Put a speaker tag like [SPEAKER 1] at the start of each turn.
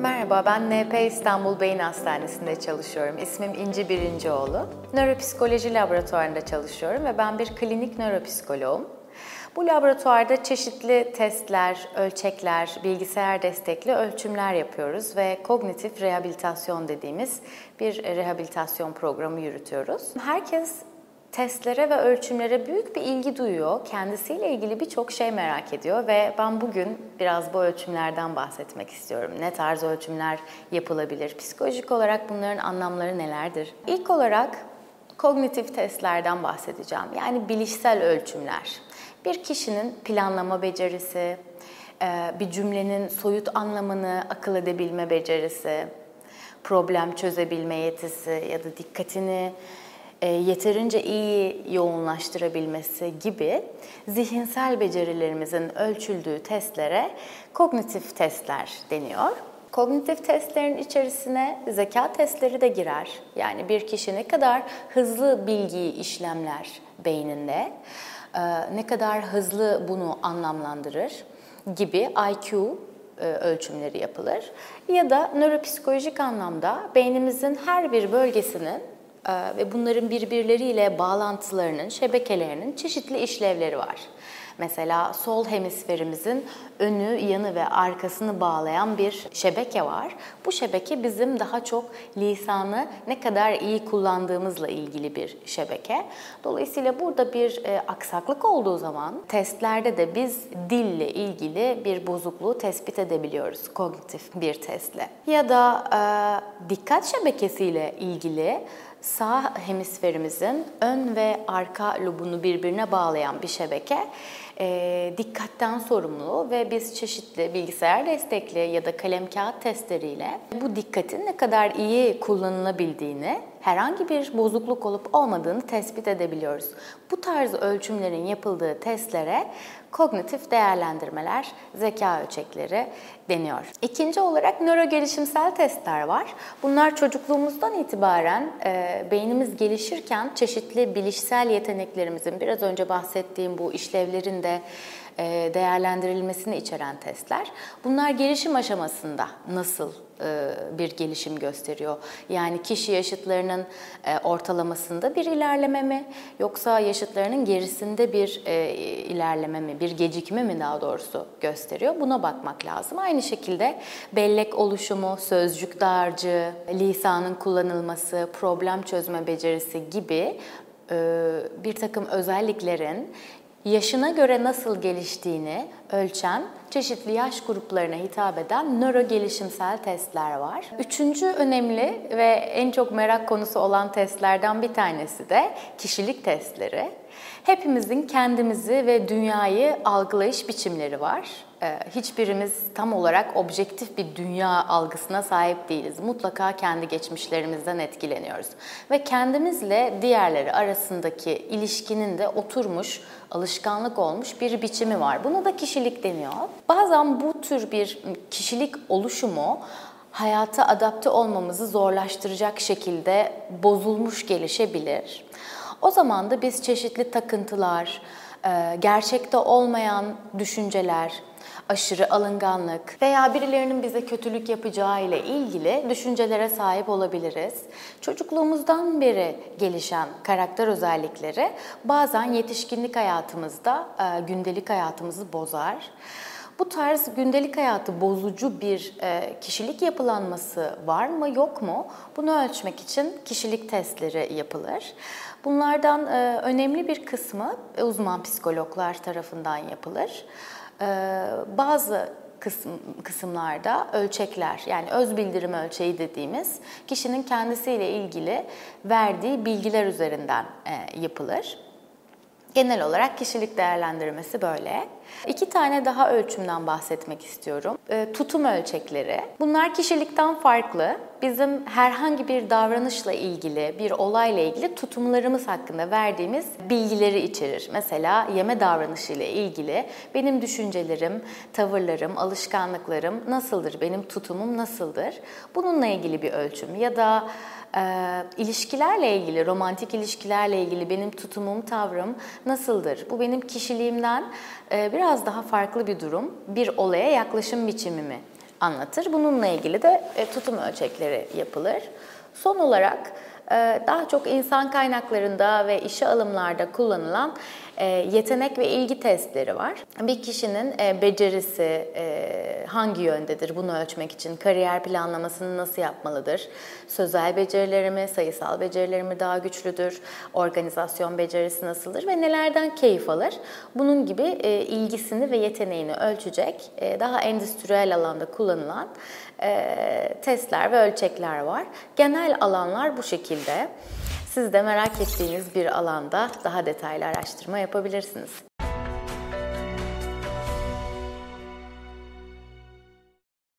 [SPEAKER 1] Merhaba, ben NP İstanbul Beyin Hastanesi'nde çalışıyorum. İsmim İnci Birincioğlu. Nöropsikoloji laboratuvarında çalışıyorum ve ben bir klinik nöropsikoloğum. Bu laboratuvarda çeşitli testler, ölçekler, bilgisayar destekli ölçümler yapıyoruz ve kognitif rehabilitasyon dediğimiz bir rehabilitasyon programı yürütüyoruz. Herkes testlere ve ölçümlere büyük bir ilgi duyuyor. Kendisiyle ilgili birçok şey merak ediyor ve ben bugün biraz bu ölçümlerden bahsetmek istiyorum. Ne tarz ölçümler yapılabilir? Psikolojik olarak bunların anlamları nelerdir? İlk olarak kognitif testlerden bahsedeceğim. Yani bilişsel ölçümler. Bir kişinin planlama becerisi, e, bir cümlenin soyut anlamını akıl edebilme becerisi, problem çözebilme yetisi ya da dikkatini e, yeterince iyi yoğunlaştırabilmesi gibi zihinsel becerilerimizin ölçüldüğü testlere kognitif testler deniyor. Kognitif testlerin içerisine zeka testleri de girer. Yani bir kişi ne kadar hızlı bilgiyi işlemler beyninde, e, ne kadar hızlı bunu anlamlandırır gibi IQ e, ölçümleri yapılır. Ya da nöropsikolojik anlamda beynimizin her bir bölgesinin ve bunların birbirleriyle bağlantılarının, şebekelerinin çeşitli işlevleri var. Mesela sol hemisferimizin önü, yanı ve arkasını bağlayan bir şebeke var. Bu şebeke bizim daha çok lisanı ne kadar iyi kullandığımızla ilgili bir şebeke. Dolayısıyla burada bir e, aksaklık olduğu zaman testlerde de biz dille ilgili bir bozukluğu tespit edebiliyoruz kognitif bir testle. Ya da e, dikkat şebekesiyle ilgili sağ hemisferimizin ön ve arka lobunu birbirine bağlayan bir şebeke e, dikkatten sorumlu ve biz çeşitli bilgisayar destekli ya da kalem kağıt testleriyle bu dikkatin ne kadar iyi kullanılabildiğini, herhangi bir bozukluk olup olmadığını tespit edebiliyoruz. Bu tarz ölçümlerin yapıldığı testlere kognitif değerlendirmeler, zeka ölçekleri deniyor. İkinci olarak nöro gelişimsel testler var. Bunlar çocukluğumuzdan itibaren e, beynimiz gelişirken çeşitli bilişsel yeteneklerimizin biraz önce bahsettiğim bu işlevlerin de e, değerlendirilmesini içeren testler. Bunlar gelişim aşamasında nasıl e, bir gelişim gösteriyor? Yani kişi yaşıtlarının e, ortalamasında bir ilerleme mi yoksa yaşıtlarının gerisinde bir ilerleme mi, bir gecikme mi daha doğrusu gösteriyor? Buna bakmak lazım. Aynı şekilde bellek oluşumu, sözcük dağarcığı, lisanın kullanılması, problem çözme becerisi gibi bir takım özelliklerin yaşına göre nasıl geliştiğini ölçen çeşitli yaş gruplarına hitap eden nöro gelişimsel testler var. Üçüncü önemli ve en çok merak konusu olan testlerden bir tanesi de kişilik testleri. Hepimizin kendimizi ve dünyayı algılayış biçimleri var. Ee, hiçbirimiz tam olarak objektif bir dünya algısına sahip değiliz. Mutlaka kendi geçmişlerimizden etkileniyoruz. Ve kendimizle diğerleri arasındaki ilişkinin de oturmuş, alışkanlık olmuş bir biçimi var. Buna da kişilik deniyor. Bazen bu tür bir kişilik oluşumu hayata adapte olmamızı zorlaştıracak şekilde bozulmuş gelişebilir. O zaman da biz çeşitli takıntılar, e, gerçekte olmayan düşünceler, aşırı alınganlık veya birilerinin bize kötülük yapacağı ile ilgili düşüncelere sahip olabiliriz. Çocukluğumuzdan beri gelişen karakter özellikleri bazen yetişkinlik hayatımızda e, gündelik hayatımızı bozar. Bu tarz gündelik hayatı bozucu bir e, kişilik yapılanması var mı yok mu? Bunu ölçmek için kişilik testleri yapılır. Bunlardan e, önemli bir kısmı uzman psikologlar tarafından yapılır. E, bazı kısım, kısımlarda ölçekler yani öz bildirim ölçeği dediğimiz kişinin kendisiyle ilgili verdiği bilgiler üzerinden e, yapılır. Genel olarak kişilik değerlendirmesi böyle. İki tane daha ölçümden bahsetmek istiyorum. E, tutum ölçekleri. Bunlar kişilikten farklı. Bizim herhangi bir davranışla ilgili, bir olayla ilgili tutumlarımız hakkında verdiğimiz bilgileri içerir. Mesela yeme davranışı ile ilgili benim düşüncelerim, tavırlarım, alışkanlıklarım nasıldır, benim tutumum nasıldır? Bununla ilgili bir ölçüm ya da e, ilişkilerle ilgili, romantik ilişkilerle ilgili benim tutumum, tavrım nasıldır? Bu benim kişiliğimden e, biraz daha farklı bir durum. Bir olaya yaklaşım biçimimi anlatır. Bununla ilgili de e, tutum ölçekleri yapılır. Son olarak daha çok insan kaynaklarında ve işe alımlarda kullanılan e, yetenek ve ilgi testleri var. Bir kişinin e, becerisi hangi yöndedir bunu ölçmek için, kariyer planlamasını nasıl yapmalıdır, sözel becerileri mi, sayısal becerileri mi daha güçlüdür, organizasyon becerisi nasıldır ve nelerden keyif alır. Bunun gibi ilgisini ve yeteneğini ölçecek daha endüstriyel alanda kullanılan testler ve ölçekler var. Genel alanlar bu şekilde. Siz de merak ettiğiniz bir alanda daha detaylı araştırma yapabilirsiniz.